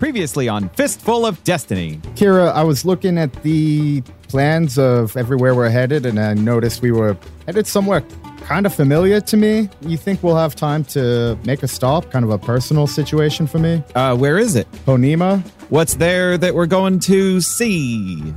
Previously on Fistful of Destiny. Kira, I was looking at the plans of everywhere we're headed, and I noticed we were headed somewhere kind of familiar to me. You think we'll have time to make a stop? Kind of a personal situation for me? Uh, where is it? Ponema? What's there that we're going to see?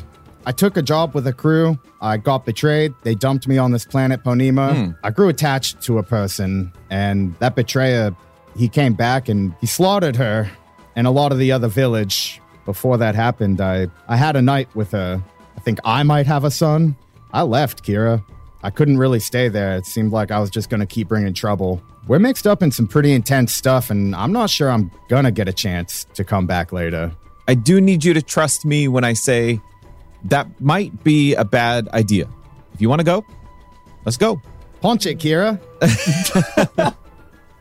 I took a job with a crew. I got betrayed. They dumped me on this planet, Ponema. I grew attached to a person, and that betrayer, he came back and he slaughtered her and a lot of the other village. Before that happened, I, I had a night with her. I think I might have a son. I left, Kira. I couldn't really stay there. It seemed like I was just going to keep bringing trouble. We're mixed up in some pretty intense stuff, and I'm not sure I'm going to get a chance to come back later. I do need you to trust me when I say that might be a bad idea. If you want to go, let's go. Punch it, Kira.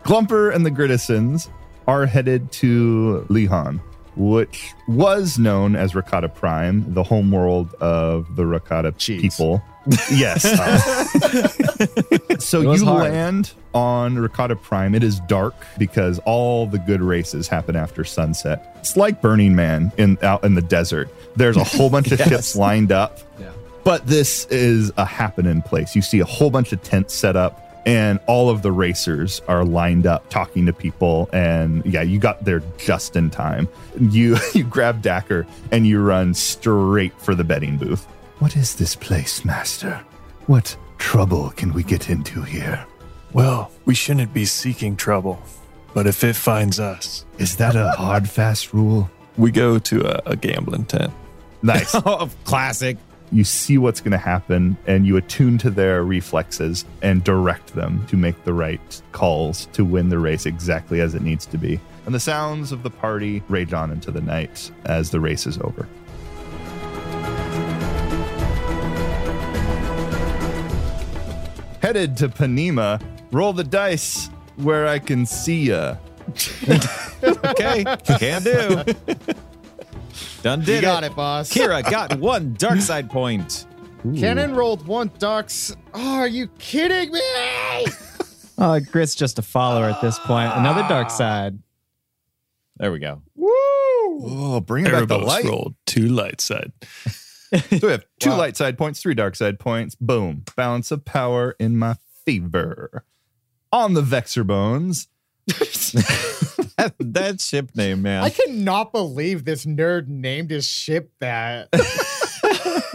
Glumper and the Grittisons are headed to Lehon, which was known as Rakata Prime, the homeworld of the Rakata Jeez. people. Yes. uh, so you hard. land on Rakata Prime. It is dark because all the good races happen after sunset. It's like Burning Man in out in the desert. There's a whole bunch of Yes. ships lined up. Yeah. But this is a happening place. You see a whole bunch of tents set up, and all of the racers are lined up talking to people. And yeah, you got there just in time. You you grab Dacker and you run straight for the betting booth. What is this place, Master? What trouble can we get into here? Well, we shouldn't be seeking trouble, but if it finds us, Is that a hard fast rule? we go to a, a gambling tent. Nice. Oh, classic. You see what's going to happen and you attune to their reflexes and direct them to make the right calls to win the race exactly as it needs to be. And the sounds of the party rage on into the night as the race is over. Headed to Ponema, roll the dice where I can see ya. Okay, can do. Done did You got it, boss. Kira got one dark side point. Cannon rolled one ducks. Oh, are you kidding me? Oh, Grit's just a follower at this point. Another dark ah. side. There we go. Woo! Oh, bring back the light. rolled two light side. So we have two Wow. light side points, three dark side points. Boom. Balance of power in my favor. On the Vexer Bones, That, that ship name, man. I cannot believe this nerd named his ship that.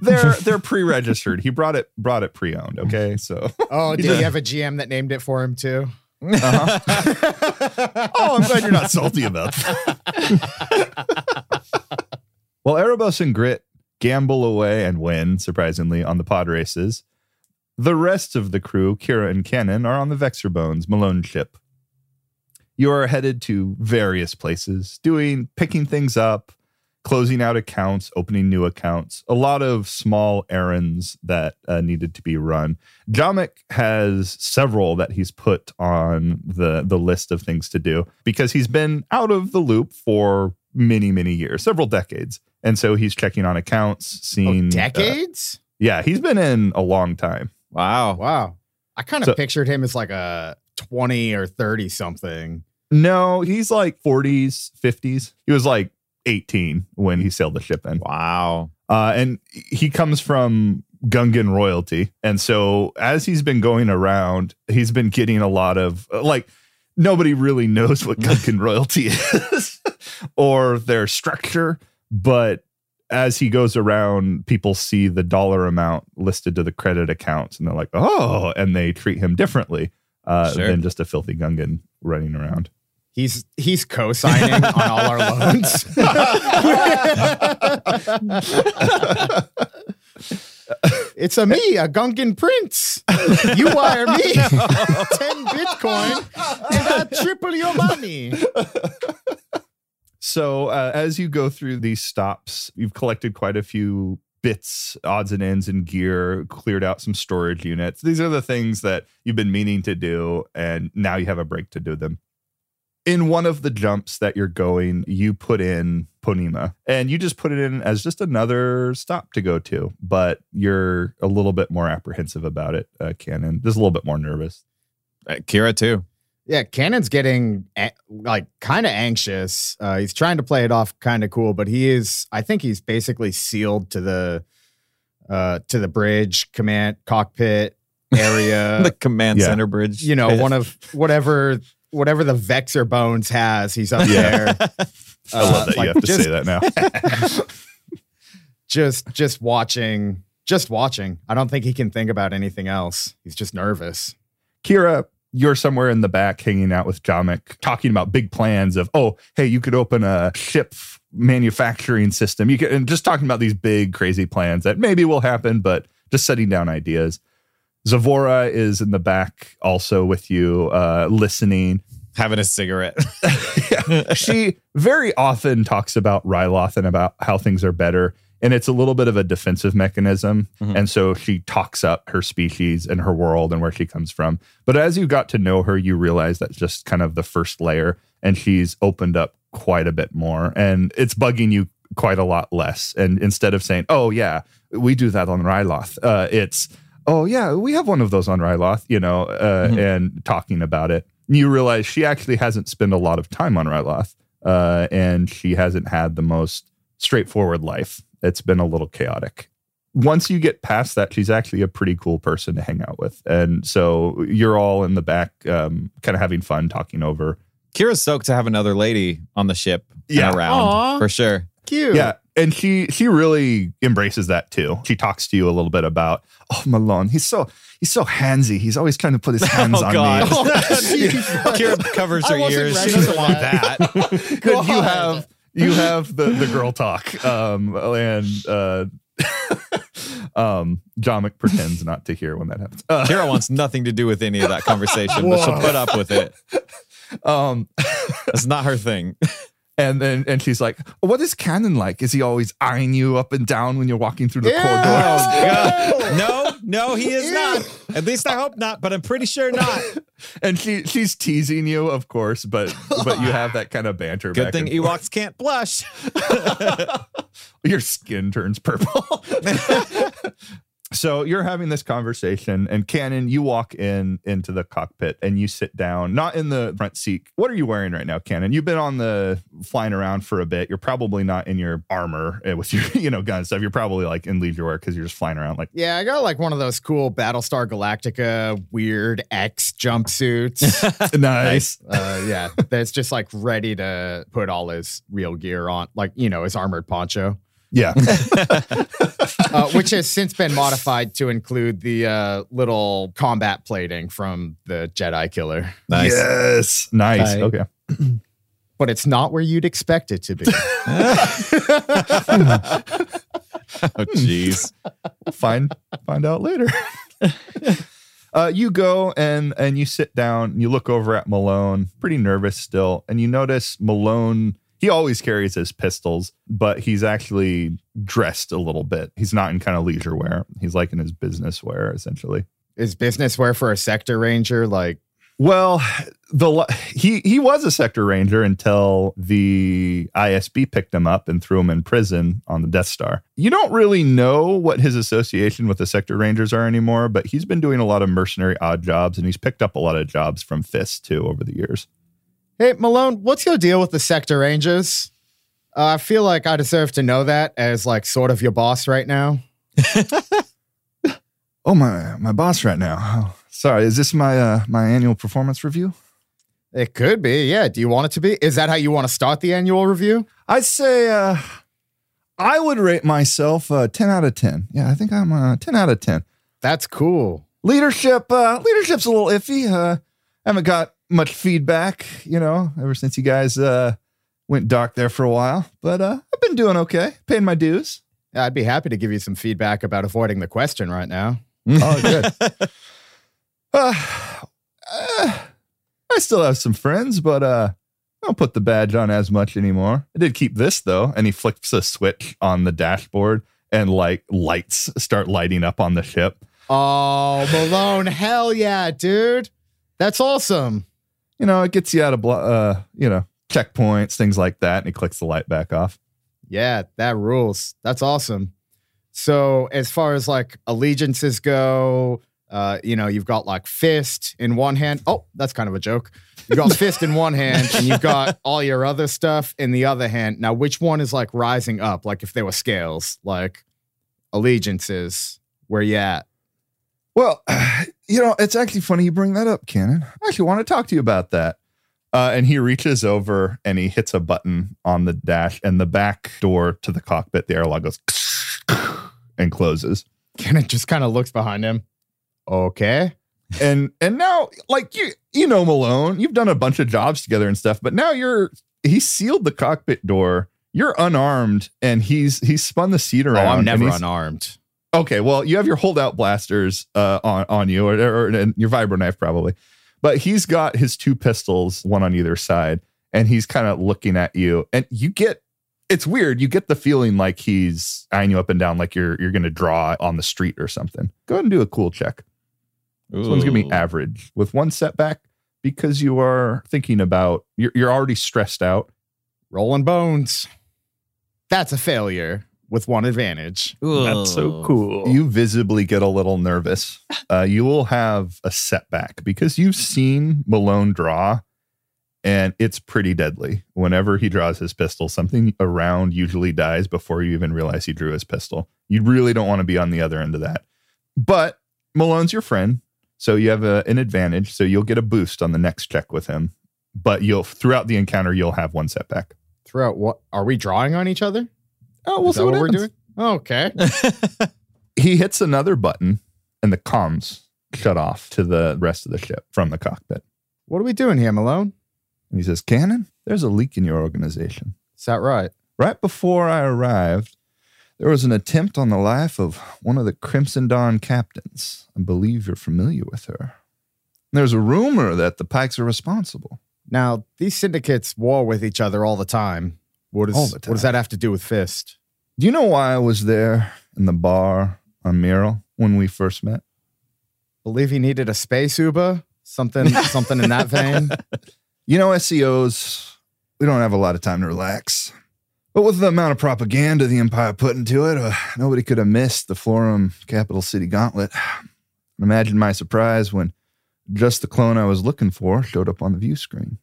they're they're pre-registered. He brought it brought it pre-owned. Okay, so Oh, did he have a GM that named it for him too? uh-huh. oh, I'm glad you're not salty about that. well, Erebos and Grit gamble away and win, surprisingly, on the pod races. The rest of the crew, Kira and Cannon, are on the Vexer Bones Malone ship. You are headed to various places, doing picking things up, closing out accounts, opening new accounts, a lot of small errands that uh, needed to be run. Jamek has several that he's put on the the list of things to do because he's been out of the loop for many many years, several decades, and so he's checking on accounts, Oh, seeing uh, decades? yeah, he's been in a long time. wow. wow. I kind of So- pictured him as like a 20 or 30 something. No, he's like 40s, 50s. He was like 18 when he sailed the ship in. Wow. Uh, and he comes from Gungan royalty. And so as he's been going around, he's been getting a lot of like nobody really knows what Gungan royalty is or their structure. But as he goes around, people see the dollar amount listed to the credit accounts and they're like, oh, and they treat him differently uh, Sure. than just a filthy Gungan running around. He's he's co-signing on all our loans. it's a me, a Gungan prince. You wire me 10 Bitcoin and I triple your money. So uh, as you go through these stops, you've collected quite a few bits, odds and ends, and gear. Cleared out some storage units. These are the things that you've been meaning to do, and now you have a break to do them. In one of the jumps that you're going, you put in Ponema, and you just put it in as just another stop to go to. But you're a little bit more apprehensive about it, uh, Cannon. Just a little bit more nervous. Uh, Kira too. Yeah, Cannon's getting a- like kind of anxious. Uh, he's trying to play it off kind of cool, but he is. I think he's basically sealed to the uh, to the bridge command cockpit area. the command yeah. center bridge. you know, one of whatever whatever the Vexer Bones has. He's up Yeah. there. I love Uh, that like, you have to just, say that now. Just just watching, just watching. I don't think he can think about anything else. He's just nervous. Kira, you're somewhere in the back hanging out with Jamek, talking about big plans of, oh, hey, you could open a ship manufacturing system. You could, and just talking about these big, crazy plans that maybe will happen, but just setting down ideas. Zavora is in the back also with you, uh, listening. having a cigarette. yeah. She very often talks about Ryloth and about how things are better. And it's a little bit of a defensive mechanism. Mhm. And so she talks up her species and her world and where she comes from. But as you got to know her, you realize that's just kind of the first layer. And she's opened up quite a bit more. And it's bugging you quite a lot less. And instead of saying, oh, yeah, we do that on Ryloth, uh, it's, oh, yeah, we have one of those on Ryloth, you know, uh, Mhm. and talking about it. You realize she actually hasn't spent a lot of time on Ryloth. Uh, and she hasn't had the most straightforward life. It's been a little chaotic. Once you get past that, she's actually a pretty cool person to hang out with. And so you're all in the back, um, kind of having fun talking over. Kira's stoked to have another lady on the ship Yeah. around Aw. for sure. Cute. Yeah. And she she really embraces that too. She talks to you a little bit about, oh Malone, he's so he's so handsy. He's always trying to put his hands Oh, on God. me. Kira covers her wasn't ears. She doesn't want that. that. Good, you have you have the the girl talk. Um and uh um Jomic pretends not to hear when that happens. Uh, Kira wants nothing to do with any of that conversation, but she'll put up with it. um It's not her thing. And then and she's like, What is Cannon like? Is he always eyeing you up and down when you're walking through the Ew. corridors? Oh, God. No, no, he is not. At least I hope not, but I'm pretty sure not. and she she's teasing you, of course, but but you have that kind of banter. Good back thing and forth. Ewoks can't blush. your skin turns purple. So you're having this conversation, and Cannon, you walk in into the cockpit and you sit down, not in the front seat. What are you wearing right now, Cannon? You've been on the flying around for a bit. You're probably not in your armor uh, with your you know gun stuff. You're probably like in leisure wear because you're just flying around like. Yeah, I got like one of those cool Battlestar Galactica weird X jumpsuits. Nice. uh, yeah, that's just like ready to put all his real gear on, like you know his armored poncho, Yeah. uh, which has since been modified to include the uh, little combat plating from the Jedi Killer. Nice. Yes. Nice. Tight. Okay. But it's not where you'd expect it to be. Oh, jeez. find find out later. uh, you go and and you sit down. And you look over at Malone, pretty nervous still, and you notice Malone. He always carries his pistols, but he's actually dressed a little bit. He's not in kind of leisure wear. He's like in his business wear, essentially. Is business wear for a sector ranger like? Well, the he he was a sector ranger until the ISB picked him up and threw him in prison on the Death Star. You don't really know what his association with the sector rangers are anymore, but he's been doing a lot of mercenary odd jobs and he's picked up a lot of jobs from Fist too over the years. Hey Malone, what's your deal with the sector rangers? Uh, I feel like I deserve to know that as like sort of your boss right now. Oh my my boss right now. Oh, sorry, is this my uh my annual performance review? It could be, yeah. Do you want it to be? Is that how you want to start the annual review? I'd say uh I would rate myself uh 10 out of 10. Yeah, I think I'm uh 10 out of 10. That's cool. leadership uh leadership's a little iffy uh I haven't got much feedback you know ever since you guys uh went dark there for a while but uh i've been doing okay paying my dues Yeah, I'd be happy to give you some feedback about avoiding the question right now. oh good uh, uh, i still have some friends but uh I don't put the badge on as much anymore. I did keep this though, and he flips a switch on the dashboard, and like lights start lighting up on the ship. Oh, Malone, hell yeah, dude. That's awesome. You know, it gets you out of blo- uh, you know, checkpoints, things like that, and he clicks the light back off. Yeah, that rules. That's awesome. So, as far as like allegiances go, Uh, you know, you've got like fist in one hand. Oh, that's kind of a joke. You've got fist in one hand, and you've got all your other stuff in the other hand. Now, which one is like rising up? Like if there were scales, like allegiances, where you at? Well, you know, it's actually funny you bring that up, Cannon. I actually want to talk to you about that. Uh, and he reaches over and he hits a button on the dash, and the back door to the cockpit, the airlock goes and closes. Kenneth just kind of looks behind him. Okay. And and now, like you, you know, Malone, you've done a bunch of jobs together and stuff, but now you're he sealed the cockpit door. You're unarmed, and he's he's spun the seat Oh, around. I'm never unarmed. Okay, well, you have your holdout blasters uh, on on you, or, or and your vibro knife probably, but he's got his two pistols, one on either side, and he's kind of looking at you, and you get it's weird. You get the feeling like he's eyeing you up and down, like you're you're going to draw on the street or something. Go ahead and do a cool check. This one's gonna be average with one setback because you are thinking about you're you're already stressed out. Rolling bones. That's a failure with one advantage. That's so cool. You visibly get a little nervous. Uh, you will have a setback because you've seen Malone draw, and it's pretty deadly. Whenever he draws his pistol, something around usually dies before you even realize he drew his pistol. You really don't want to be on the other end of that. But Malone's your friend, so you have a, an advantage. So you'll get a boost on the next check with him. But you'll throughout the encounter, you'll have one setback. Throughout what are we drawing on each other? Oh, we'll Is see that what, what we're doing? Okay. he hits another button and the comms shut off to the rest of the ship from the cockpit. what are we doing here, Malone? And he says, Cannon, there's a leak in your organization. Is that right? Right before I arrived, there was an attempt on the life of one of the Crimson Dawn captains. I believe you're familiar with her. There's a rumor that the Pikes are responsible. Now, these syndicates war with each other all the time. What, is, what does that have to do with Fist? Do you know why I was there in the bar on Miro when we first met? Believe he needed a space Uber? Something something in that vein? You know, SEOs, we don't have a lot of time to relax. But with the amount of propaganda the Empire put into it, uh, nobody could have missed the Florrum Capital City Gauntlet. Imagine my surprise when just the clone I was looking for showed up on the view screen.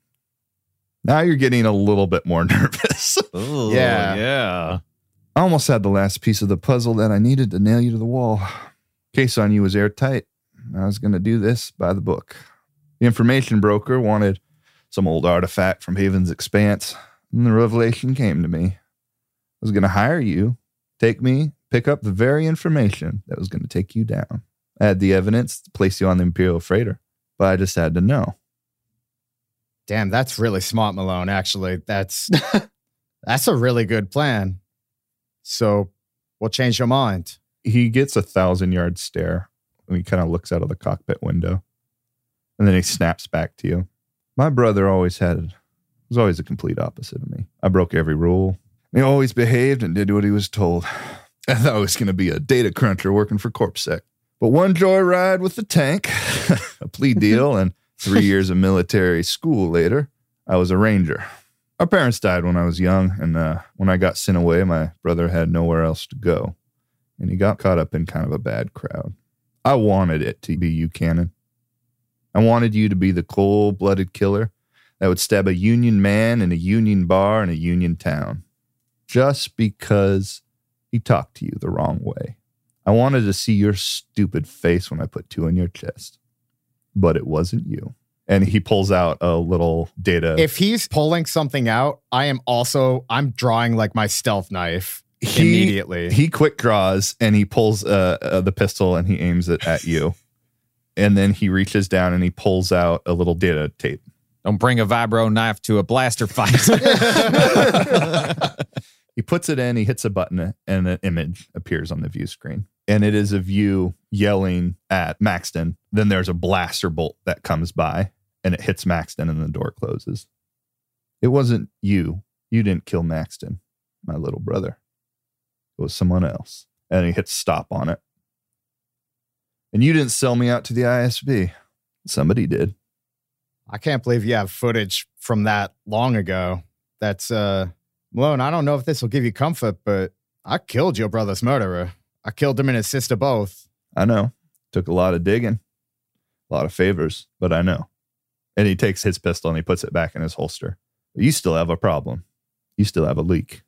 Now you're getting a little bit more nervous. Ooh, Yeah. yeah. I almost had the last piece of the puzzle that I needed to nail you to the wall. Case on you was airtight. I was going to do this by the book. The information broker wanted some old artifact from Haven's Expanse, and the revelation came to me. I was going to hire you, take me, pick up the very information that was going to take you down. I had the evidence to place you on the Imperial freighter, but I just had to know. Damn, that's really smart, Malone. Actually, that's that's a really good plan. So, what change your mind? he gets a thousand yard stare and he kind of looks out of the cockpit window and then he snaps back to you my brother always had was always the complete opposite of me i broke every rule he always behaved and did what he was told i thought i was going to be a data cruncher working for corpsec but one joyride with the tank a plea deal and three years of military school later i was a ranger our parents died when i was young and uh, when i got sent away my brother had nowhere else to go and he got caught up in kind of a bad crowd. I wanted it to be you, Cannon. I wanted you to be the cold blooded killer that would stab a union man in a union bar in a union town just because he talked to you the wrong way. I wanted to see your stupid face when I put two in your chest, but it wasn't you. And he pulls out a little data. If he's pulling something out, I am also I'm drawing like my stealth knife he, immediately. He quick draws and he pulls uh, uh, the pistol and he aims it at you. and then he reaches down and he pulls out a little data tape. Don't bring a vibro knife to a blaster fight. He puts it in, he hits a button, and an image appears on the view screen. And it is of you yelling at Maxton. Then there's a blaster bolt that comes by and it hits Maxton and the door closes. It wasn't you. You didn't kill Maxton, my little brother. It was someone else. And he hits stop on it. And you didn't sell me out to the ISB. Somebody did. I can't believe you have footage from that long ago. That's uh Malone, I don't know if this will give you comfort, but I killed your brother's murderer. I killed him and his sister both. I know. Took a lot of digging, a lot of favors, but I know. And he takes his pistol and he puts it back in his holster. You still have a problem. You still have a leak.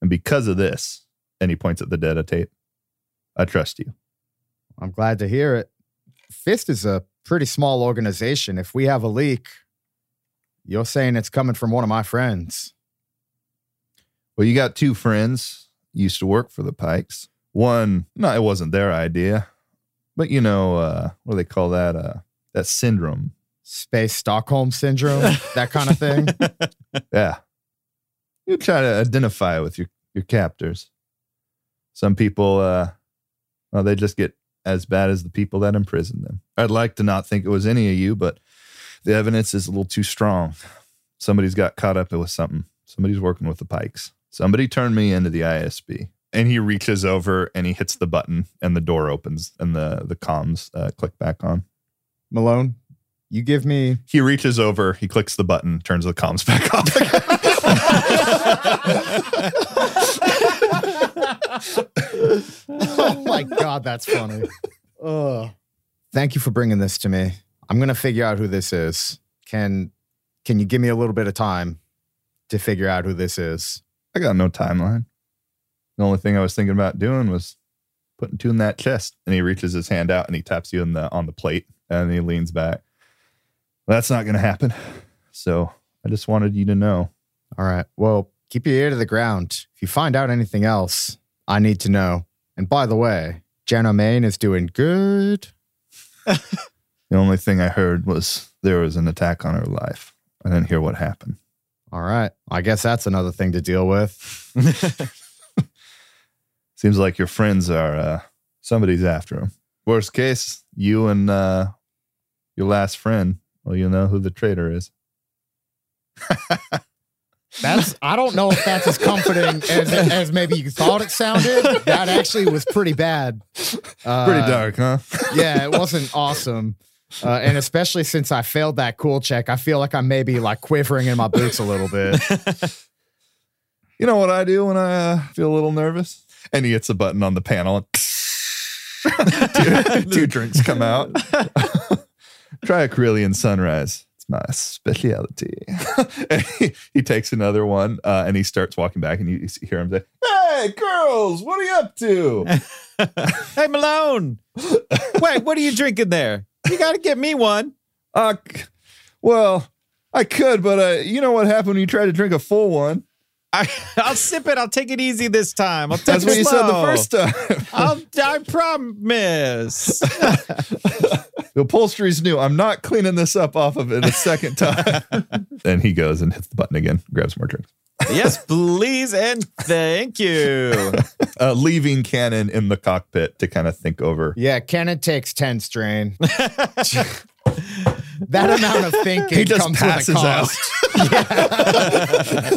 And because of this, and he points at the data tape, I trust you. I'm glad to hear it. Fist is a pretty small organization. If we have a leak, you're saying it's coming from one of my friends. Well, you got two friends used to work for the Pikes. One, no, it wasn't their idea, but you know, uh, what do they call that? Uh, that syndrome. Space Stockholm syndrome, that kind of thing. Yeah. You try to identify with your, your captors. Some people, uh, well, they just get as bad as the people that imprisoned them. I'd like to not think it was any of you, but the evidence is a little too strong. Somebody's got caught up with something. Somebody's working with the Pikes. Somebody turned me into the ISB. And he reaches over and he hits the button, and the door opens, and the the comms uh, click back on. Malone, you give me He reaches over, he clicks the button, turns the comms back off. oh my god, that's funny. Ugh. Thank you for bringing this to me. I'm gonna figure out who this is. Can can you give me a little bit of time to figure out who this is? I got no timeline. The only thing I was thinking about doing was putting two in that chest. And he reaches his hand out and he taps you in the on the plate and he leans back. That's not gonna happen. So I just wanted you to know. All right. Well, keep your ear to the ground. If you find out anything else, I need to know. And by the way, Jenna Main is doing good. The only thing I heard was there was an attack on her life. I didn't hear what happened. All right. I guess that's another thing to deal with. Seems like your friends are uh somebody's after him. Worst case, you and uh your last friend, well, you'll know who the traitor is. That's I don't know if that's as comforting as, as maybe you thought it sounded. That actually was pretty bad. Uh, Pretty dark, huh? Yeah, it wasn't awesome. Uh, and especially since I failed that cool check, I feel like I'm maybe like quivering in my boots a little bit. You know what I do when I uh, feel a little nervous? And he hits a button on the panel and two, two drinks come out. Try a Corellian sunrise. It's my specialty. He, he takes another one uh, and he starts walking back and you, you hear him say, Hey, girls, what are you up to? hey, Malone. Wait, what are you drinking there? You got to get me one. Uh, well, I could, but uh, you know what happened when you tried to drink a full one? I, I'll sip it. I'll take it easy this time. I'll take That's it what you said the first time. I'll, I promise. The upholstery's new. I'm not cleaning this up off of it a second time. and he goes and hits the button again, grabs more drinks, yes, please, and thank you. uh, leaving Cannon in the cockpit to kind of think over. Yeah, Cannon takes 10 strain. That amount of thinking He just comes passes with a out.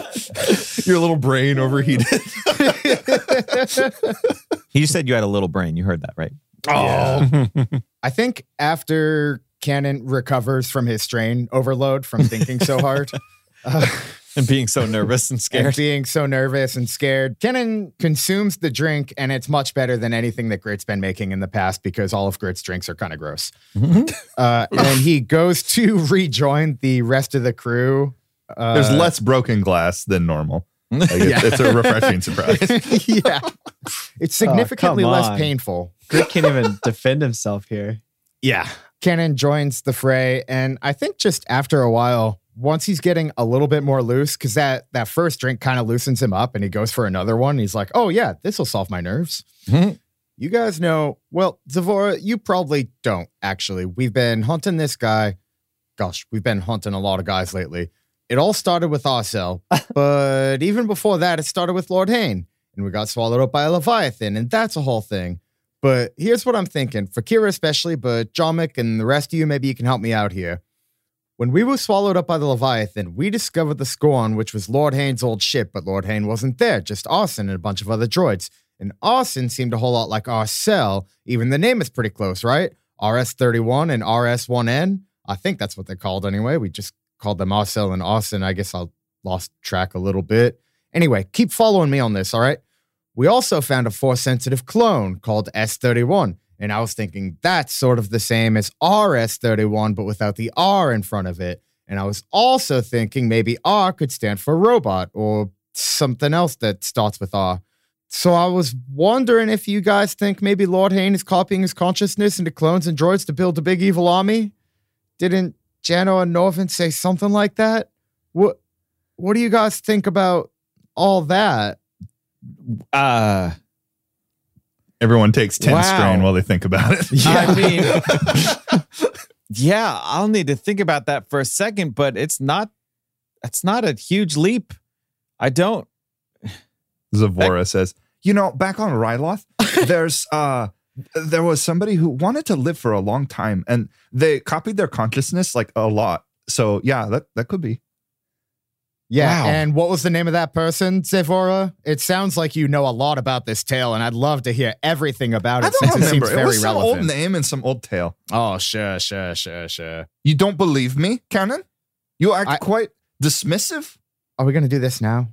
cost. Your little brain overheated. You said you had a little brain. You heard that, right? Oh. I think after Cannon recovers from his strain overload from thinking so hard uh, And being so nervous and and scared. being so nervous and scared, Cannon consumes the drink and it's much better than anything that Grit's been making in the past because all of Grit's drinks are kind of gross. Uh, and he goes to rejoin the rest of the crew. Uh, There's less broken glass than normal. Like, it's, it's a refreshing surprise. yeah. It's significantly come less painful. Grit can't even defend himself here. Yeah. Cannon joins the fray. And I think just after a while, once he's getting a little bit more loose, because that, that first drink kind of loosens him up and he goes for another one. He's like, oh, yeah, this will solve my nerves. Mhm. You guys know, well, Zavora, you probably don't actually. We've been hunting this guy. Gosh, we've been hunting a lot of guys lately. It all started with Arcel, but even before that, it started with Lord Hain, and we got swallowed up by a Leviathan, and that's a whole thing. But here's what I'm thinking for Kira, especially, but Jomick and the rest of you, maybe you can help me out here. When we were swallowed up by the Leviathan, we discovered the Scorn, which was Lord Hain's old ship, but Lord Hain wasn't there, just Arson and a bunch of other droids. And Arson seemed a whole lot like Arcel. Even the name is pretty close, right? RS31 and RS1N. I think that's what they're called anyway. We just called them Arcel and Arson. I guess I lost track a little bit. Anyway, keep following me on this, all right? We also found a force sensitive clone called S31. And I was thinking that's sort of the same as RS31, but without the R in front of it. And I was also thinking maybe R could stand for robot or something else that starts with R. So I was wondering if you guys think maybe Lord Hain is copying his consciousness into clones and droids to build a big evil army. Didn't Jano and Norvin say something like that? What What do you guys think about all that? Uh, Everyone takes 10 Wow. strain while they think about it. Yeah. I mean, yeah, I'll need to think about that for a second, but it's not, it's not a huge leap. I don't. Zavora says, "You know, back on Ryloth, there's uh there was somebody who wanted to live for a long time and they copied their consciousness like a lot. So, yeah, that that could be. Yeah, Wow. and what was the name of that person, Zavora? It sounds like you know a lot about this tale, and I'd love to hear everything about it I it don't since it remember. seems It, very was some relevant. old name and some old tale. Oh, sure, sure, sure, sure. You don't believe me, Cannon? You act I- quite dismissive. Are we gonna do this now?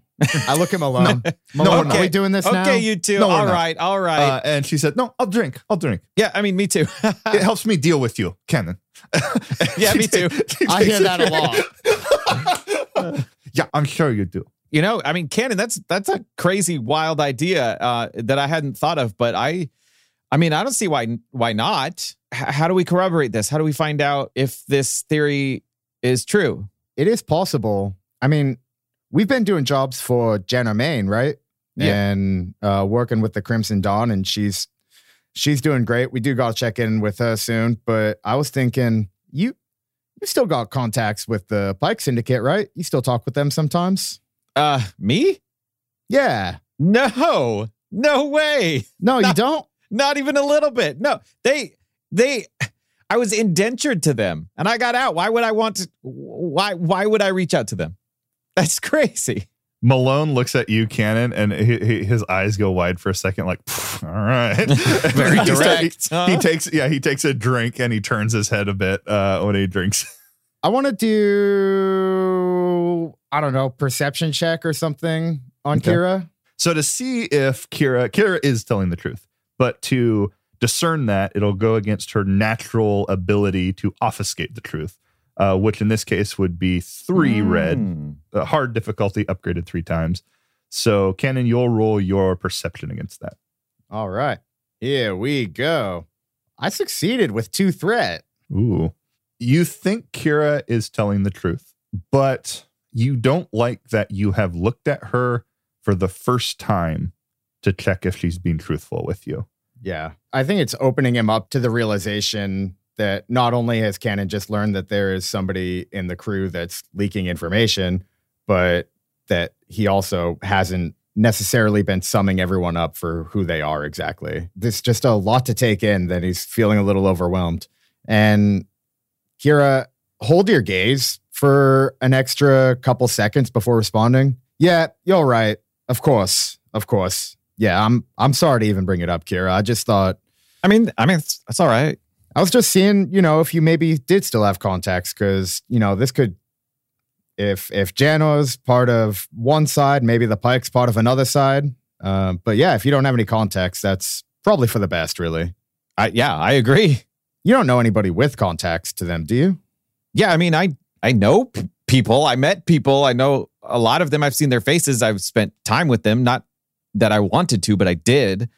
I look at Malone. Malone, okay. are we doing this now? Okay, you two. No, all right, all right. Uh, and she said, "No, I'll drink. I'll drink. yeah, I mean, me too. It helps me deal with you, Cannon." Yeah, me too. I hear that a lot. Yeah, I'm sure you do. you know, I mean, Cannon, that's that's a crazy, wild idea uh, that I hadn't thought of. But I, I mean, I don't see why why not. H- how do we corroborate this? How do we find out if this theory is true? It is possible. I mean, we've been doing jobs for Jenna Main, right? Yeah. And uh, working with the Crimson Dawn, and she's she's doing great. We do gotta check in with her soon. But I was thinking, you you still got contacts with the Pike Syndicate, right? You still talk with them sometimes? Uh, me? Yeah. No, no way. No, you don't. Not even a little bit. No, they they. I was indentured to them, and I got out. Why would I want to? Why why would I reach out to them? That's crazy. Malone looks at you, Cannon, and he, he, his eyes go wide for a second, like, "All right." Very He start- direct, He, huh? he takes, yeah, he takes a drink and he turns his head a bit uh, when he drinks. I want to do I don't know perception check or something on Okay. Kira. So to see if Kira, Kira is telling the truth, but to discern that, it'll go against her natural ability to obfuscate the truth, uh, which in this case would be three red, Hmm. uh, hard difficulty upgraded three times. So, Cannon, you'll roll your perception against that. All right, here we go. I succeeded with two threat. Ooh. You think Kira is telling the truth, but you don't like that you have looked at her for the first time to check if she's being truthful with you. Yeah, I think it's opening him up to the realization that not only has Cannon just learned that there is somebody in the crew that's leaking information, but that he also hasn't necessarily been summing everyone up for who they are exactly. There's just a lot to take in that he's feeling a little overwhelmed. And Kira, hold your gaze for an extra couple seconds before responding. Yeah, you're right. Of course. Of course. Yeah, I'm I'm sorry to even bring it up, Kira. I just thought I mean, I mean, it's, that's all right. I was just seeing, you know, if you maybe did still have contacts, because you know this could, if if Jano's part of one side, maybe the Pike's part of another side. Um, but yeah, if you don't have any contacts, that's probably for the best, really. I, yeah, I agree. You don't know anybody with contacts to them, do you? Yeah, I mean, I I know p- people. I met people. I know a lot of them. I've seen their faces. I've spent time with them. Not that I wanted to, but I did.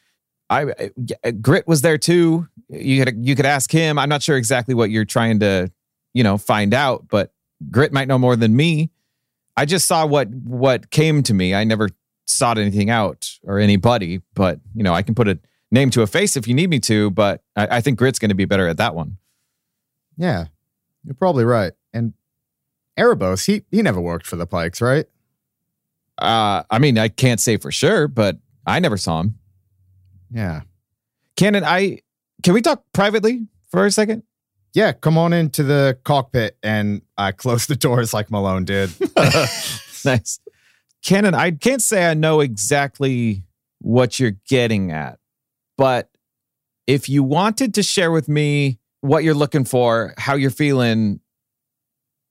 I, I Grit was there too. You could you could ask him. I'm not sure exactly what you're trying to, you know, find out, but Grit might know more than me. I just saw what what came to me. I never sought anything out or anybody, but you know, I can put a name to a face if you need me to. But I, I think Grit's going to be better at that one. Yeah, you're probably right. And Erebos, he he never worked for the Pikes, right? Uh, I mean, I can't say for sure, but I never saw him. Yeah. Cannon, I can we talk privately for a second? Yeah, come on into the cockpit and I close the doors like Malone did. nice. Cannon, I can't say I know exactly what you're getting at, but if you wanted to share with me what you're looking for, how you're feeling,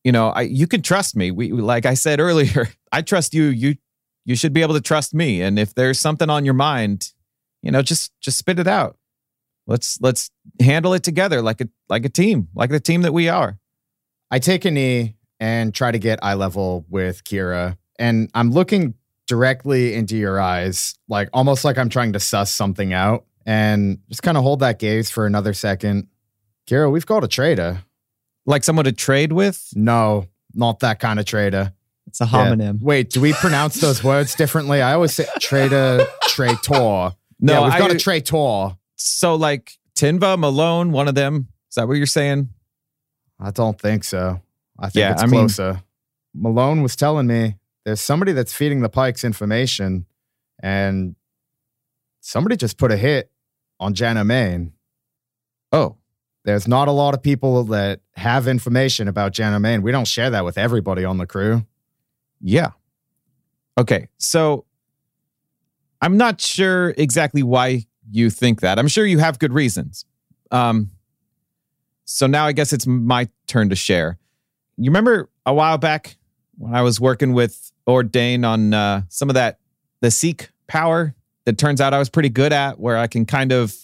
you know, I you can trust me. We like I said earlier, I trust you. You you should be able to trust me. And if there's something on your mind, you know, just just spit it out. Let's let's handle it together like a like a team, like the team that we are. I take a knee and try to get eye level with Kira, and I'm looking directly into your eyes, like almost like I'm trying to suss something out, and just kind of hold that gaze for another second. Kira, we've got a traitor. Like someone to trade with. No, not that kind of traitor. It's a homonym. Wait, do we pronounce those words differently? I always say trader, traitor. No, yeah, we've got I- a traitor. So like Tinva, Malone, one of them. Is that what you're saying? I don't think so. I think Yeah, it's I mean- closer. Malone was telling me there's somebody that's feeding the Pikes information, and somebody just put a hit on Jana Main. Oh, There's not a lot of people that have information about Jana Main. We don't share that with everybody on the crew. Yeah. Okay. So I'm not sure exactly why you think that. I'm sure you have good reasons. Um, so now I guess it's my turn to share. You remember a while back when I was working with Ordain on uh, some of that, the Seek power that turns out I was pretty good at, where I can kind of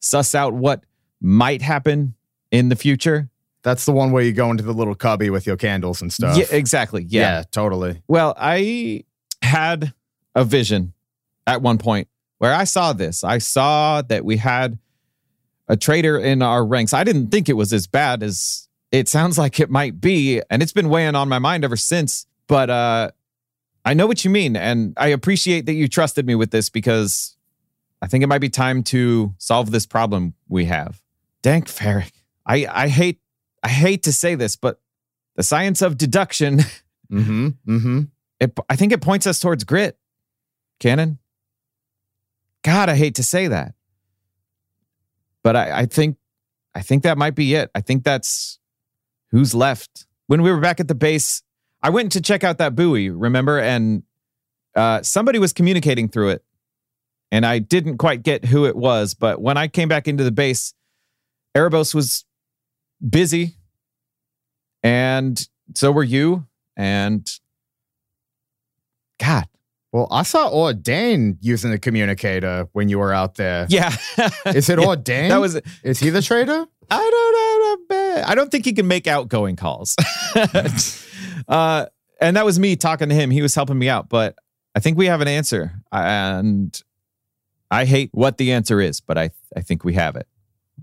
suss out what might happen in the future? That's the one where you go into the little cubby with your candles and stuff. Yeah, exactly. yeah, totally. Well, I had a vision at one point where I saw this. I saw that we had a traitor in our ranks. I didn't think it was as bad as it sounds like it might be, and it's been weighing on my mind ever since. But uh I know what you mean, and I appreciate that you trusted me with this because I think it might be time to solve this problem we have. Dank farrik. I I hate I hate to say this, but the science of deduction Mm-hmm. Mm-hmm. it, I think it points us towards grit. Cannon. God, I hate to say that, but I, I think, I think that might be it. I think that's who's left. When we were back at the base, I went to check out that buoy. Remember, and uh, somebody was communicating through it, and I didn't quite get who it was. But when I came back into the base, Erebos was busy, and so were you. And God, Well, I saw Ordain using the communicator when you were out there. yeah, Is it Yeah, Ordain? That was Is he the trader? I don't know. I don't think he can make outgoing calls. uh, and that was me talking to him. He was helping me out, but I think we have an answer. And I hate what the answer is, but I I think we have it.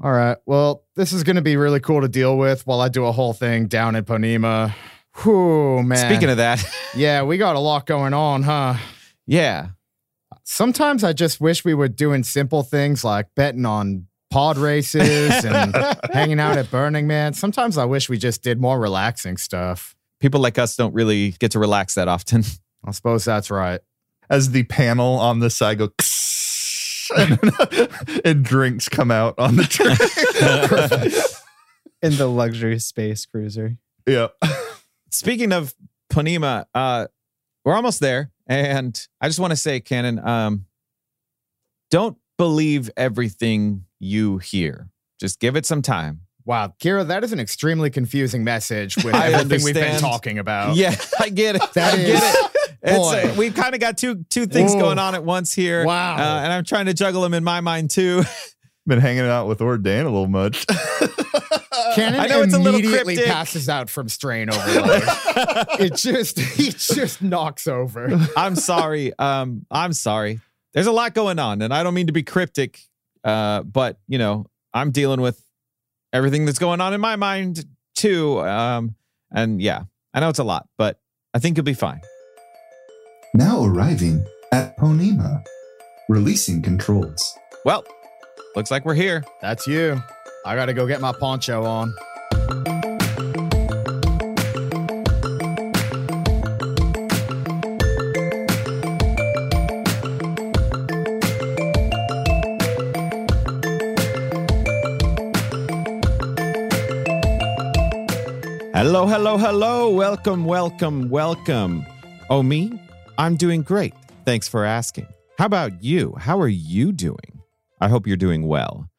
All right. Well, this is going to be really cool to deal with while I do a whole thing down in Ponema. Whew, man. Speaking of that, yeah, we got a lot going on, huh? Yeah, Sometimes I just wish we were doing simple things like betting on pod races and hanging out at Burning Man. Sometimes I wish we just did more relaxing stuff. people like us don't really get to relax that often. I suppose that's right. As the panel on the side go, and, and drinks come out on the train. In the luxury space cruiser. Yeah. Speaking of Ponema, uh, we're almost there, and I just want to say, Cannon, um, don't believe everything you hear. Just give it some time. Wow, Kira, that is an extremely confusing message with I everything we've been talking about. Yeah, I get it. That I is- get it. It's, uh, we've kind of got two two things Whoa. going on at once here. Wow. uh, and I'm trying to juggle them in my mind too. Been hanging out with Ordain a little much. Cannon I know it's a little immediately cryptic. passes out from strain overload. it just he just knocks over. I'm sorry. Um, I'm sorry. There's a lot going on, and I don't mean to be cryptic, uh, but you know, I'm dealing with everything that's going on in my mind too. Um, and yeah, I know it's a lot, but I think you'll be fine. Now arriving at Ponema. Releasing controls. Well, looks like we're here. That's you. I gotta go get my poncho on. Hello, hello, hello. Welcome, welcome, welcome. Oh, me? I'm doing great. Thanks for asking. How about you? How are you doing? I hope you're doing well.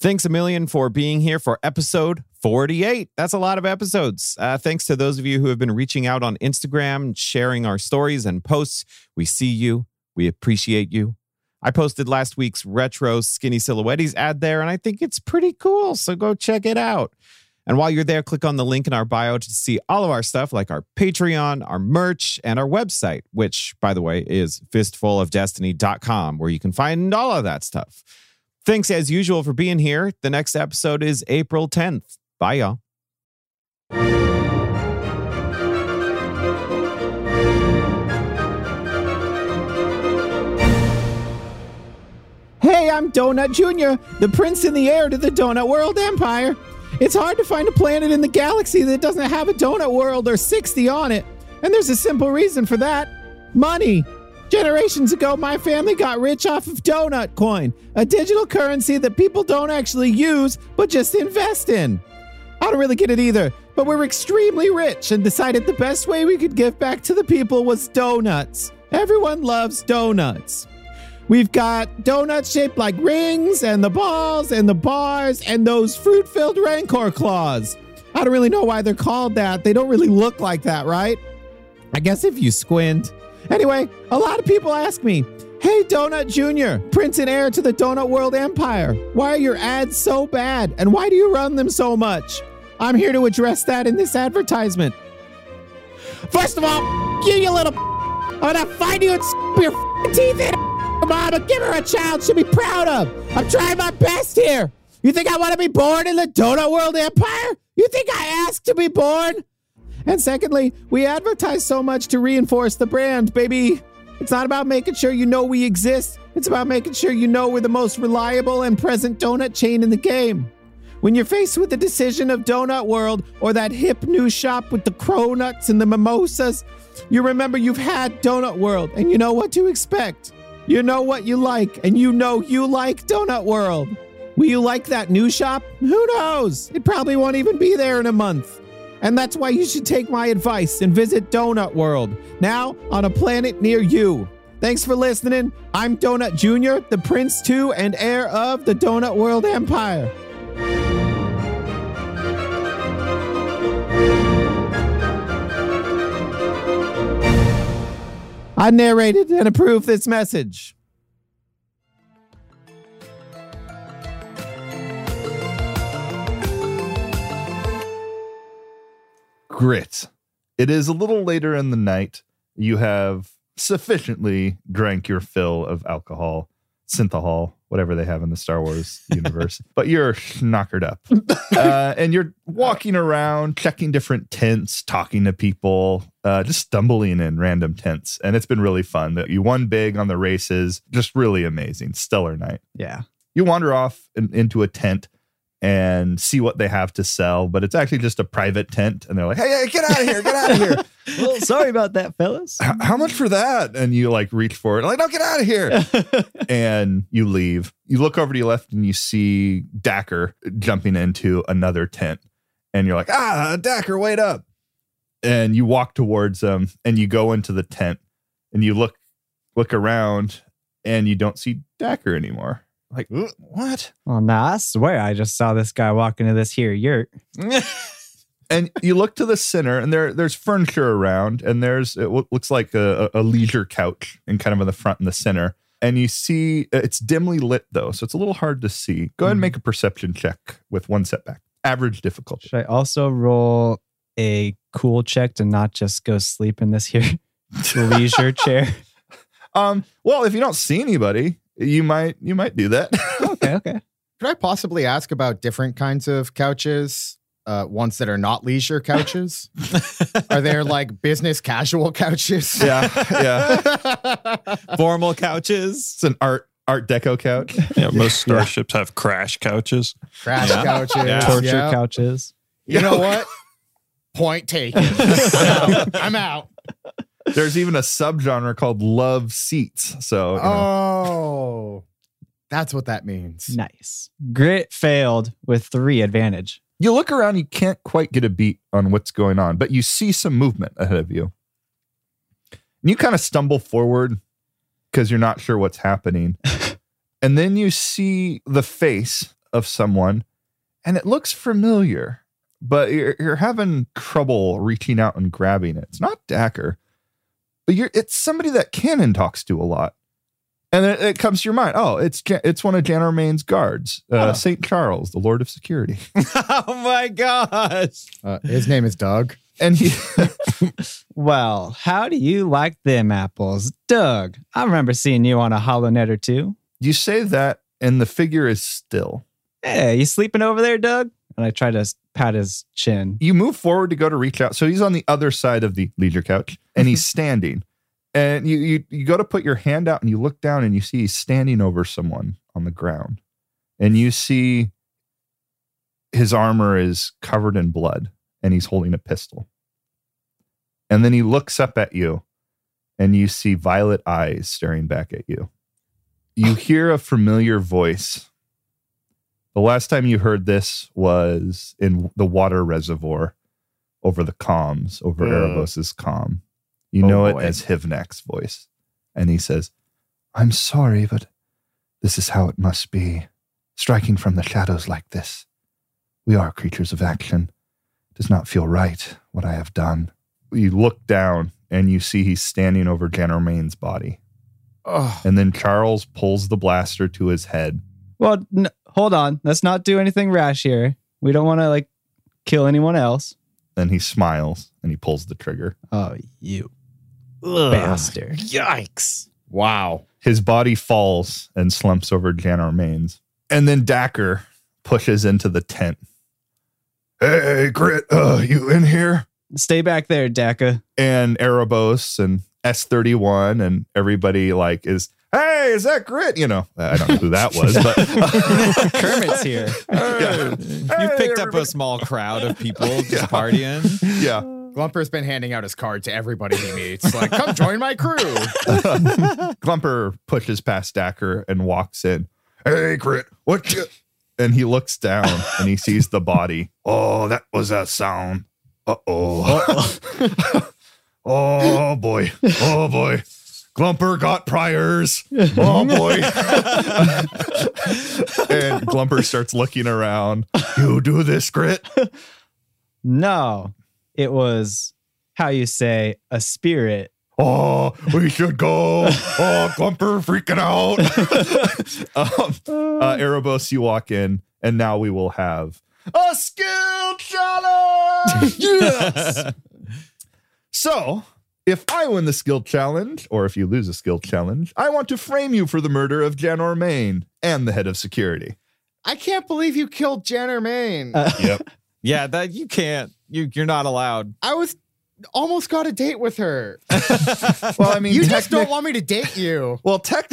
Thanks a million for being here for episode 48. That's a lot of episodes. Uh, thanks to those of you who have been reaching out on Instagram, sharing our stories and posts. We see you. We appreciate you. I posted last week's retro skinny silhouettes ad there, and I think it's pretty cool. So go check it out. And while you're there, click on the link in our bio to see all of our stuff like our Patreon, our merch, and our website, which, by the way, is fistfulofdestiny.com, where you can find all of that stuff. Thanks as usual for being here. The next episode is April 10th. Bye, y'all. Hey, I'm Donut Jr., the prince in the heir to the Donut World Empire. It's hard to find a planet in the galaxy that doesn't have a donut world or 60 on it. And there's a simple reason for that money. Generations ago, my family got rich off of Donut Coin, a digital currency that people don't actually use, but just invest in. I don't really get it either, but we're extremely rich and decided the best way we could give back to the people was donuts. Everyone loves donuts. We've got donuts shaped like rings, and the balls, and the bars, and those fruit filled rancor claws. I don't really know why they're called that. They don't really look like that, right? I guess if you squint. Anyway, a lot of people ask me, Hey, Donut Jr., Prince and heir to the Donut World Empire, why are your ads so bad? And why do you run them so much? I'm here to address that in this advertisement. First of all, you, you little. I'm gonna find you and your teeth in. Mama, give her a child she'll be proud of. I'm trying my best here. You think I want to be born in the Donut World Empire? You think I asked to be born? And secondly, we advertise so much to reinforce the brand, baby. It's not about making sure you know we exist. It's about making sure you know we're the most reliable and present donut chain in the game. When you're faced with the decision of Donut World or that hip new shop with the cronuts and the mimosas, you remember you've had Donut World and you know what to expect. You know what you like, and you know you like Donut World. Will you like that new shop? Who knows? It probably won't even be there in a month. And that's why you should take my advice and visit Donut World, now on a planet near you. Thanks for listening. I'm Donut Jr., the prince to and heir of the Donut World Empire. I narrated and approved this message. Grit. It is a little later in the night. You have sufficiently drank your fill of alcohol, synthahol, whatever they have in the Star Wars universe, but you're knockered up. Uh, and you're walking around, checking different tents, talking to people, uh, just stumbling in random tents. And it's been really fun. That You won big on the races, just really amazing. Stellar night. Yeah. You wander off in, into a tent and see what they have to sell, but it's actually just a private tent. And they're like, hey, hey get out of here, get out of here. Well, sorry about that, fellas. "H- how much for that? And you like reach for it, like, no, get out of here. and you leave. You look over to your left and you see Dacker jumping into another tent. And you're like, ah, Dacker, wait up. And you walk towards them and you go into the tent and you look look around and you don't see Dacker anymore. Like, "Uh, what? Well, nah, I swear I just saw this guy walk into this here yurt. and you look to the center and there there's furniture around and there's it looks like a, a leisure couch and kind of in the front in the center and you see uh, it's dimly lit though so it's a little hard to see go ahead and make a perception check with one setback average difficulty Should I also roll a cool check to not just go sleep in this here leisure chair? um well if you don't see anybody you might you might do that Okay, okay. Could I possibly ask about different kinds of couches? Uh, ones that are not leisure couches? are there like business casual couches? yeah yeah Formal couches. it's an art art deco couch Yeah, most starships have crash couches. Crash Yeah. couches. Yeah. Torture yeah. couches. You know what? Point taken. I'm out. I'm out. There's even a subgenre called love seats so you know, Oh, that's what that means. Nice. Grit failed with three advantage. you look around, you can't quite get a beat on what's going on, but you see some movement ahead of you. And you kind of stumble forward because you're not sure what's happening. and then you see the face of someone, and it looks familiar, but you're, you're having trouble reaching out and grabbing it. It's not Dacker, but you're it's somebody that Cannon talks to a lot. And then it comes to your mind. Oh, it's Ja- it's one of Jan Armain's guards, uh, Saint Charles, the Lord of Security, oh my gosh. Uh, his name is Doug. and he Well, how do you like them apples? Doug, I remember seeing you on a HoloNet or two. you say that, and the figure is still. Hey, you sleeping over there, Doug? And I try to pat his chin. You move forward to go to reach out. So he's on the other side of the leisure couch, and he's standing. And you, you you go to put your hand out, and you look down, and you see he's standing over someone on the ground, and you see his armor is covered in blood, and he's holding a pistol. And then he looks up at you, and you see violet eyes staring back at you. You hear a familiar voice. The last time you heard this was in the water reservoir over the comms, over Uh. Erebos's comm. You Oh, know it as Hivnak's voice. And he says, I'm sorry, but this is how it must be. Striking from the shadows like this. We are creatures of action. It does not feel right what I have done. You look down and you see he's standing over Jan Main's body. Oh, And then Charles pulls the blaster to his head. Well, n- hold on. Let's not do anything rash here. We don't want to like kill anyone else. Then he smiles and he pulls the trigger. Oh, you ugh. bastard. Yikes. Wow. His body falls and slumps over Jan Armain's. And then Dacker pushes into the tent. Hey, Grit, uh, you in here? Stay back there, Dacker. And Erebos and S31 and everybody like is, hey, is that Grit? You know, I don't know who that was, but Kermit's here. Yeah. You Hey, picked up a small crowd of people just Yeah. partying. yeah. Glumper's been handing out his card to everybody he meets. Like, come join my crew. Glumper pushes past Dacker and walks in. Hey, Grit, what you? And he looks down and he sees the body. Oh, that was a sound. Uh oh. oh boy. Oh boy. Glumper got priors. Oh boy. and Glumper starts looking around. You do this, Grit? No, it was how you say a spirit. Oh, we should go. Oh, Glumper freaking out. um, uh, Erebos, you walk in, and now we will have a skill challenge. yes. so, if I win the skill challenge, or if you lose a skill challenge, I want to frame you for the murder of Janor Main and the head of security. I can't believe you killed Jenner Main. Uh, Yep. Yeah, that you can't. You you're not allowed. I was almost got a date with her. well, I mean, you just don't want me to date you. Well, tech.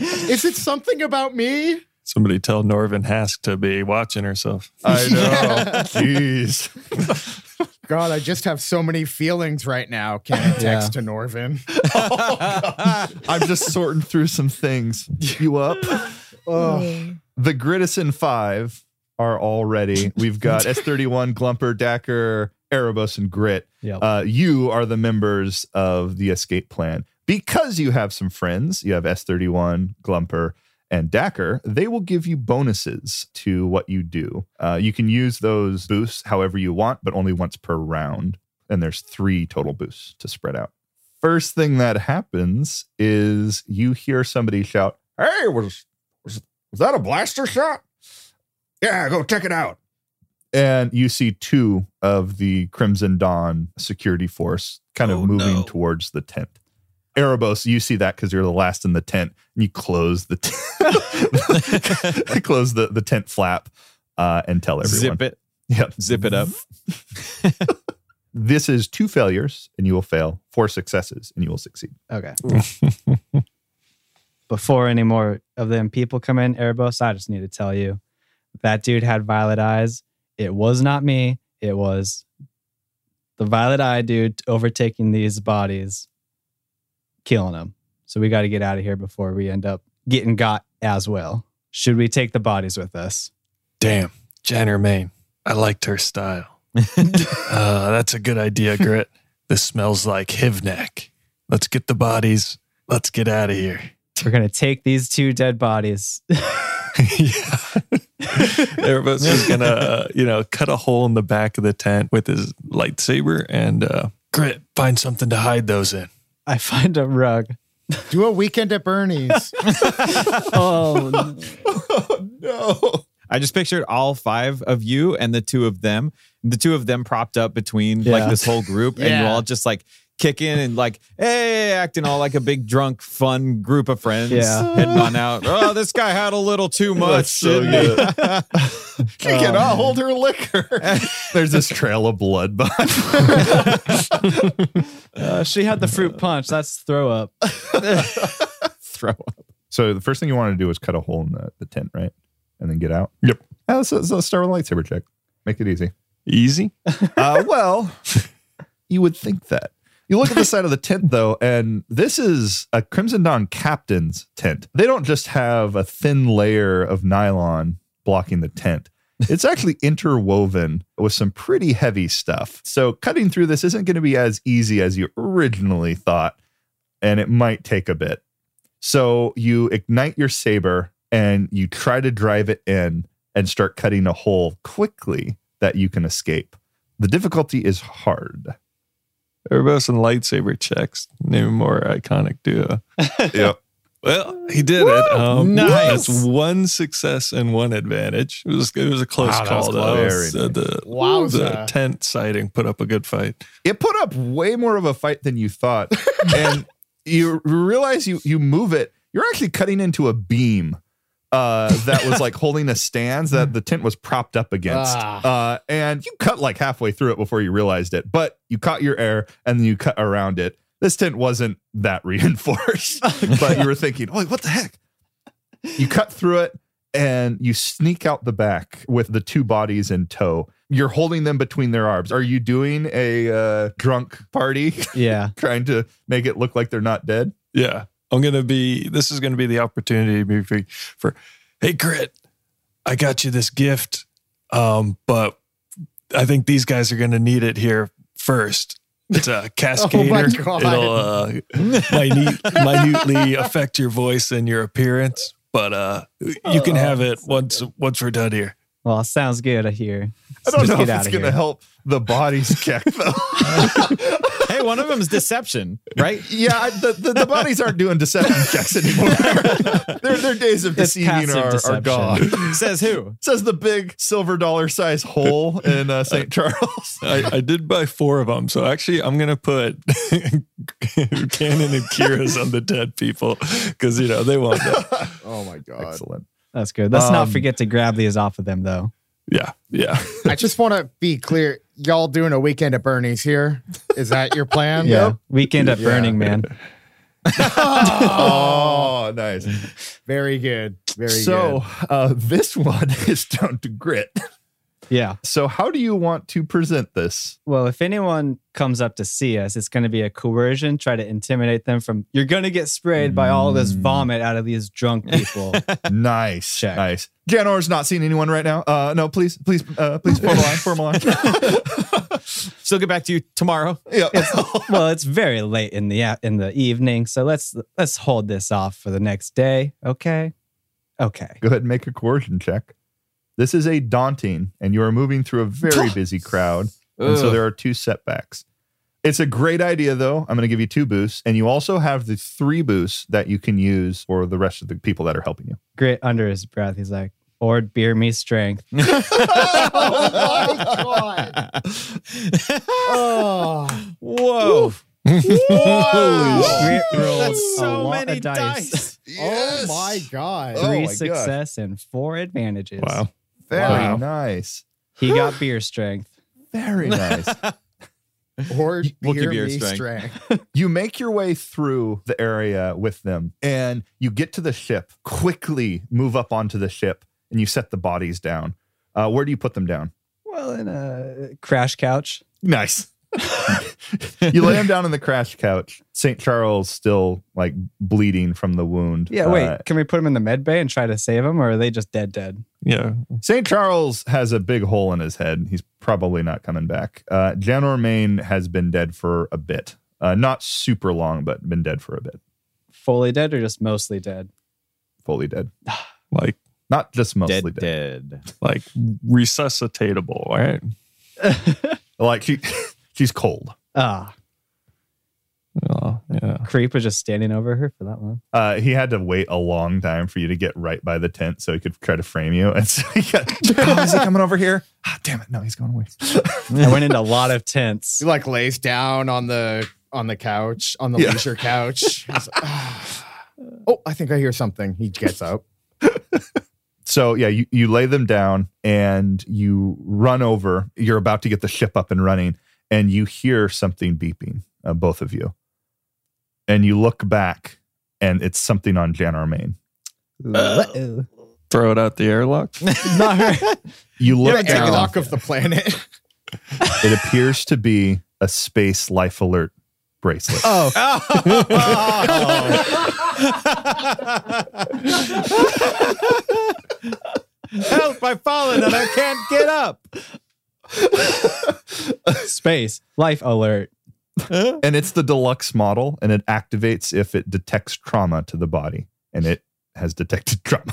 Is it something about me? Somebody tell Norvin Hask to be watching herself. I know. Jeez. God, I just have so many feelings right now. Can I text to Norvin? I'm just sorting through some things. You up? Oh, The Gridison Five are all ready. We've got S31, Glumper, Dacker, Erebos, and Grit. Yep. Uh, you are the members of the escape plan. Because you have some friends, you have S31, Glumper, and Dacker, they will give you bonuses to what you do. Uh, you can use those boosts however you want, but only once per round. And there's three total boosts to spread out. First thing that happens is you hear somebody shout, Hey, was, was, was that a blaster shot? Yeah, go check it out. And you see two of the Crimson Dawn security force kind of Oh, moving no. towards the tent. Erebos, you see that because you're the last in the tent, and you close the tent, close the, the tent flap, uh, and tell everyone. Zip it. Yep. Zip it up. This is two failures, and you will fail. Four successes, and you will succeed. Okay. Before any more of them people come in, Erebos, I just need to tell you that dude had violet eyes. It was not me. It was the violet eye dude overtaking these bodies, killing them. So we got to get out of here before we end up getting got as well. Should we take the bodies with us? Damn, Jenner Main. I liked her style. uh, that's a good idea, Grit. This smells like Hivnak. Let's get the bodies. Let's get out of here. We're going to take these two dead bodies. yeah. Everybody's just gonna, uh, you know, cut a hole in the back of the tent with his lightsaber and uh, Grit, find something to hide those in. I find a rug. Do a weekend at Bernie's. Oh, no. no. I just pictured all five of you and the two of them, the two of them propped up between like this whole group, and you Yeah. all just like kicking and like, hey, acting all like a big drunk, fun group of friends, Yeah. heading on out. Oh, this guy had a little too much. That's so didn't he?" good. She cannot hold her liquor. There's this trail of blood behind. Uh, she had the fruit punch. That's throw up. Throw up. So the first thing you want to do is cut a hole in the, the tent, right? And then get out. Yep. Let's, let's- let's start with a lightsaber check. Make it easy. Easy. Uh, well, you would think that. You look at the side of the tent, though, and this is a Crimson Dawn captain's tent. They don't just have a thin layer of nylon blocking the tent. It's actually interwoven with some pretty heavy stuff. So cutting through this isn't going to be as easy as you originally thought, and it might take a bit. So you ignite your saber and you try to drive it in and start cutting a hole quickly that you can escape. The difficulty is hard. Erebos and lightsaber checks. Name a more iconic duo. Yep. Well, he did it. Um, Nice. That's one success and one advantage. It was it was a close Wow, that call was though. close. The, the, Wowza. the tent sighting put up a good fight. It put up way more of a fight than you thought. and you realize you you move it, you're actually cutting into a beam uh that was like holding a stands that the tent was propped up against. Ah. Uh and you cut like halfway through it before you realized it, but you caught your air and then you cut around it. This tent wasn't that reinforced, but you were thinking, "Oh, what the heck?" You cut through it and you sneak out the back with the two bodies in tow. You're holding them between their arms. Are you doing a uh, drunk party, Yeah. trying to make it look like they're not dead? Yeah. I'm gonna be this is gonna be the opportunity maybe for hey Grit, I got you this gift. Um, but I think these guys are gonna need it here first. It's a cascader. God. It'll uh, minute, minutely affect your voice and your appearance, but uh, you can have it once once we're done here. Well, sounds good. I hear. I don't Just know if it's going to here. help the bodies check, though. Hey, one of them is deception, right? yeah, I- the, the, the bodies aren't doing deception checks anymore. their, their days of It's deceiving passive are, are gone. Says who? Says the big silver dollar size hole in uh, St. Charles. I, I did buy four of them, so actually I'm gonna put Cannon and Kira's on the dead people because you know they won't oh my god! Excellent. That's good. Let's not Um, forget to grab these off of them, though. Yeah, yeah. I just want to be clear. Y'all doing a weekend at Bernie's here? Is that your plan? Yeah. Weekend at Yeah. Burning Man. Oh, nice. Very good. Very so good. uh, this one is down to grit. Yeah. So how do you want to present this? Well, if anyone comes up to see us, it's going to be a coercion, try to intimidate them from, you're going to get sprayed by all this Mm. vomit out of these drunk people. Nice, Check. nice. Janor's not seeing anyone right now. Uh, no, please, please, uh, please form a line, form a line. She'll get back to you tomorrow. yeah. well, it's very late in the in the evening, so let's let's hold this off for the next day. Okay. Okay. Go ahead and make a coercion check. This is a daunting, and you are moving through a very busy crowd. And so there are two setbacks. It's a great idea, though. I'm going to give you two boosts, and you also have the three boosts that you can use for the rest of the people that are helping you. Grit under his breath. He's like, or beer me strength. oh my god! Oh, Whoa. Grit rolled That's so lot many of dice. dice. oh my god! Oh Three my God. success and four advantages. Wow. Very Wow. nice. He got beer strength. Very nice. Or We'll beer you your me strength. strength. you make your way through the area with them and you get to the ship, quickly move up onto the ship, and you set the bodies down. Uh, where do you put them down? Well, in a crash couch. Nice. you lay him down on the crash couch. St. Charles still like bleeding from the wound. Yeah, wait. Uh, can we put him in the med bay and try to save him, or are they just dead, dead? Yeah. St. Charles has a big hole in his head. He's probably not coming back. Uh, Janor Main has been dead for a bit. Uh, not super long, but been dead for a bit. Fully dead or just mostly dead? Fully dead. Like Not just mostly dead. dead. like resuscitatable, right? Like she, she's cold. Ah, Oh, yeah. Creep was just standing over her for that long. Uh, he had to wait a long time for you to get right by the tent so he could try to frame you. And so he got, oh, is he coming over here? Ah, damn it. No, he's going away. I went into a lot of tents. He like lays down on the on the couch on the Yeah. leisure couch. Like, "Ah." oh, I think I hear something. He gets up. So yeah, you, you lay them down and you run over. You're about to get the ship up and running, and you hear something beeping, uh, both of you. And you look back, and it's something on Jan Armain. Uh-oh. Throw it out the airlock. Not her. You look You're the down. lock of the planet. It appears to be a space life alert bracelet. Oh, Help! I've fallen and I can't get up. space life alert. and it's the deluxe model, and it activates if it detects trauma to the body, and it has detected trauma.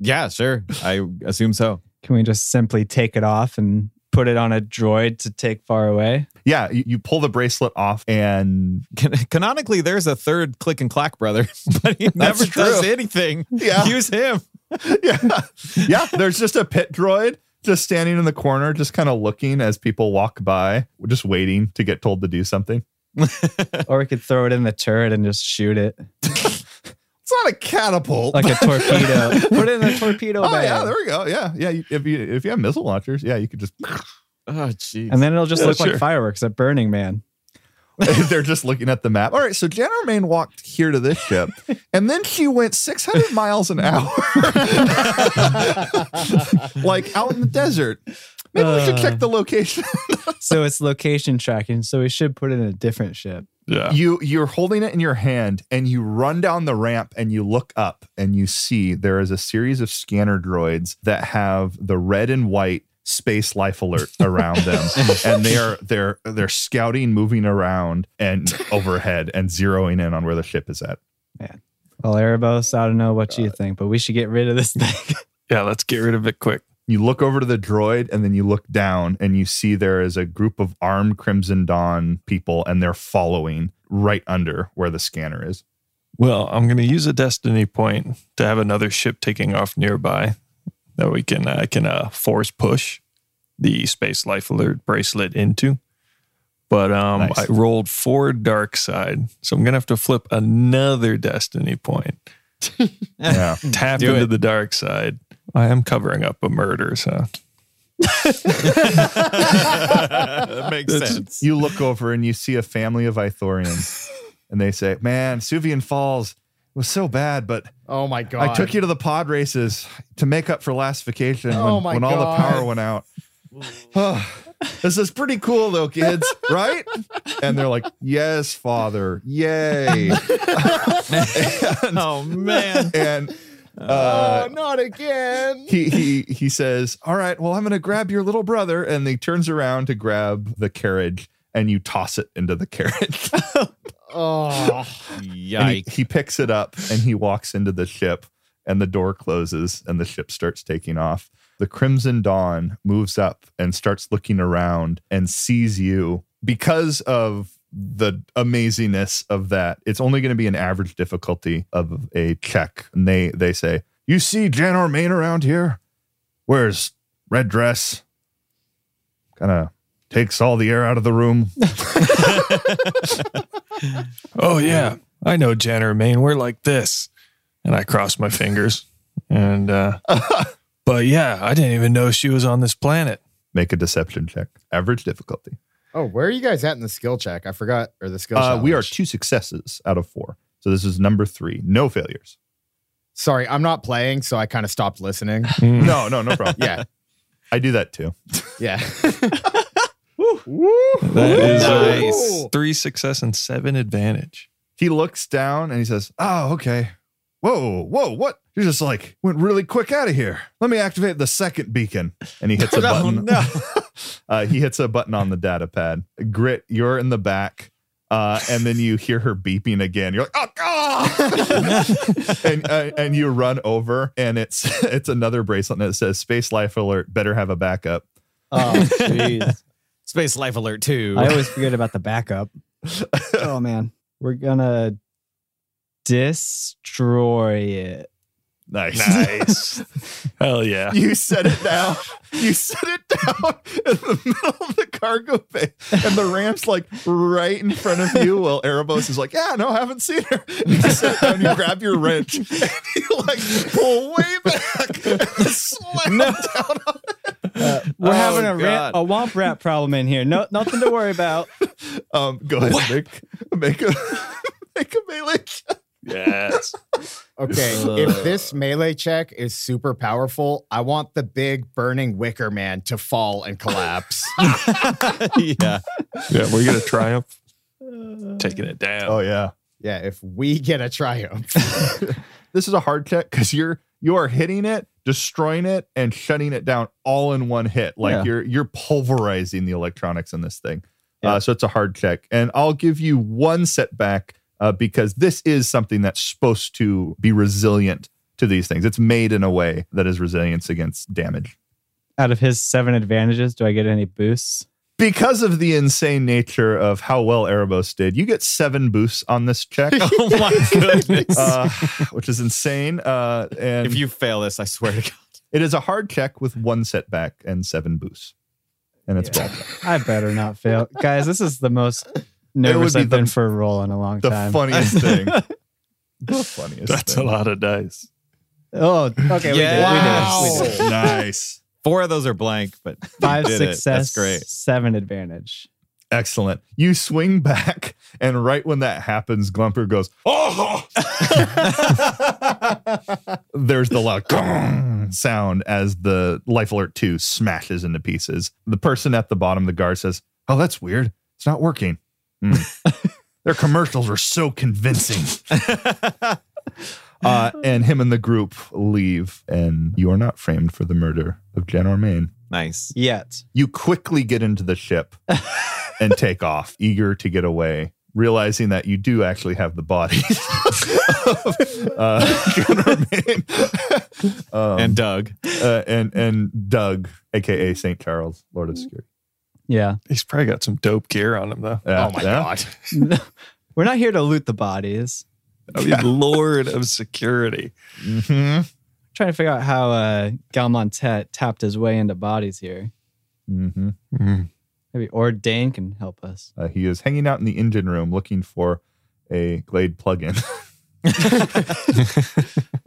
Yeah, sure. I assume so. Can we just simply take it off and put it on a droid to take far away? yeah, you, you pull the bracelet off, and Can- Canonically, there's a third click and clack brother, but he never true. does anything. Yeah. Use him. yeah, yeah. There's just a pit droid just standing in the corner, just kind of looking as people walk by, just waiting to get told to do something. Or we could throw it in the turret and just shoot it It's not a catapult. like a torpedo. Put it in a torpedo oh bag. yeah, there we go. Yeah, yeah. If you if you have missile launchers, yeah, you could just. Oh, jeez. and then it'll just Yeah, look sure. like fireworks at Burning Man. They're just looking at the map. All right, so Jan Armain walked here to this ship, and then she went 600 miles an hour, like out in the desert. Maybe we should check the uh, location. So it's location tracking. So we should put it in a different ship. Yeah. you you're holding it in your hand, and you run down the ramp, and you look up, and you see there is a series of scanner droids that have the red and white space life alert around them and they are they're they're scouting moving around and overhead and zeroing in on where the ship is at Yeah. Well, Erebos, I don't know what you think, but we should get rid of this thing. Yeah. Let's get rid of it quick. You look over to the droid and then you look down and you see there is a group of armed Crimson Dawn people and they're following right under where the scanner is. Well, I'm going to use a destiny point to have another ship taking off nearby that we can I can uh, force push the space life alert bracelet into. But um, Nice. I rolled four dark side, so I'm gonna have to flip another destiny point. Yeah. Tap Do into it. the dark side. I am covering up a murder, so that makes It's- sense. you look over and you see a family of Ithorians and they say, Man, Suvian Falls was so bad, but Oh my god! I took you to the pod races to make up for last vacation when, Oh when all the power went out. Oh, this is pretty cool though, kids, right? And they're like, Yes, father. Yay. oh man. and uh, oh, not again! he he he says, "All right, well, I'm going to grab your little brother," and he turns around to grab the carriage, and you toss it into the carriage. Oh, and he, Yikes. he picks it up and he walks into the ship, and the door closes, and the ship starts taking off. The Crimson Dawn moves up and starts looking around and sees you because of the amazingness of that. It's only going to be an average difficulty of a check. And they they say, "You see Jan Ormain around here? Where's red dress. Kind of takes all the air out of the room." Oh yeah, I know Jenner Maine. We're like this, and I cross my fingers. And uh, but yeah, I didn't even know she was on this planet. Make a deception check. Average difficulty. oh, where are you guys at in the skill check? I forgot, or the skill. Uh, we are two successes out of four. So this is number three. No failures. Sorry, I'm not playing, so I kind of stopped listening. No, no, no problem. Yeah, I do that too. yeah. That is Nice. a three success and seven advantage. He looks down and he says, Oh, okay. Whoa, whoa, what? You just like went really quick out of here. Let me activate the second beacon. And he hits a button. no. uh, he hits a button on the data pad. Grit, you're in the back. Uh, and then you hear her beeping again. You're like, oh, God! and uh, and you run over, and it's it's another bracelet that says "Space Life Alert." Better have a backup. Oh, jeez. Space Life Alert 2. I always forget about the backup. Oh man, we're gonna destroy it. Nice. Nice. Hell yeah. You set it down. You set it down in the middle of the cargo bay, and the ramp's like right in front of you. While Erebos is like, "Yeah, no, I haven't seen her." You set it down. You grab your wrench, and you like pull way back, and slam down on it. We're Oh, having a, ram- God. a womp rat problem in here. No, nothing to worry about. Um, go ahead, make make a make a melee check. Yes. Okay, if this melee check is super powerful, I want the big burning wicker man to fall and collapse. yeah. Yeah, we're gonna triumph. Taking it down. Oh yeah, yeah, if we get a triumph. this is a hard check because you're you are hitting it, destroying it, and shutting it down all in one hit. Like Yeah. you're you're pulverizing the electronics in this thing. Yeah. Uh, so it's a hard check, and I'll give you one setback uh, because this is something that's supposed to be resilient to these things. It's made in a way that is resilience against damage. Out of his seven advantages, do I get any boosts? Because of the insane nature of how well Erebos did, you get seven boosts on this check, Oh my goodness. uh, which is insane. Uh, and if you fail this, I swear to God. It is a hard check with one setback and seven boosts. And it's Yeah. I better not fail. Guys, this is the most nervous be I've been the- for a roll in a long The time. funniest thing. The funniest That's a lot of dice. oh, okay. We did. Wow. We did. We did. nice. Four of those are blank, but Five success, That's great. seven advantage. Excellent. You swing back, and right when that happens, Glumper goes, Oh! There's the loud gong sound as the Life Alert 2 smashes into pieces. The person at the bottom, the guard, says, Oh, that's weird. It's not working. Hmm. Their commercials were so convincing. Uh, and him and the group leave, and you are not framed for the murder of Jen Ormain. Nice. Yet. You quickly get into the ship and take off, eager to get away, realizing that you do actually have the body of uh, Jen Ormain. um, and Doug. uh, and and Doug, aka Saint Charles, Lord of Security. Yeah. He's probably got some dope gear on him though. Yeah, oh my yeah. god. We're not here to loot the bodies. I mean, Lord of Security. Mhm. trying to figure out how uh, Galmontet tapped his way into bodies here. Mhm. Mm. Maybe Ordain can help us. Uh, he is hanging out in the engine room looking for a Glade plugin.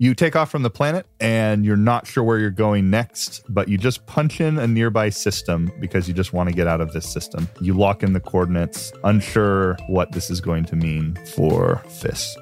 you take off from the planet and you're not sure where you're going next, but you just punch in a nearby system because you just want to get out of this system. You lock in the coordinates, unsure what this is going to mean for Fis.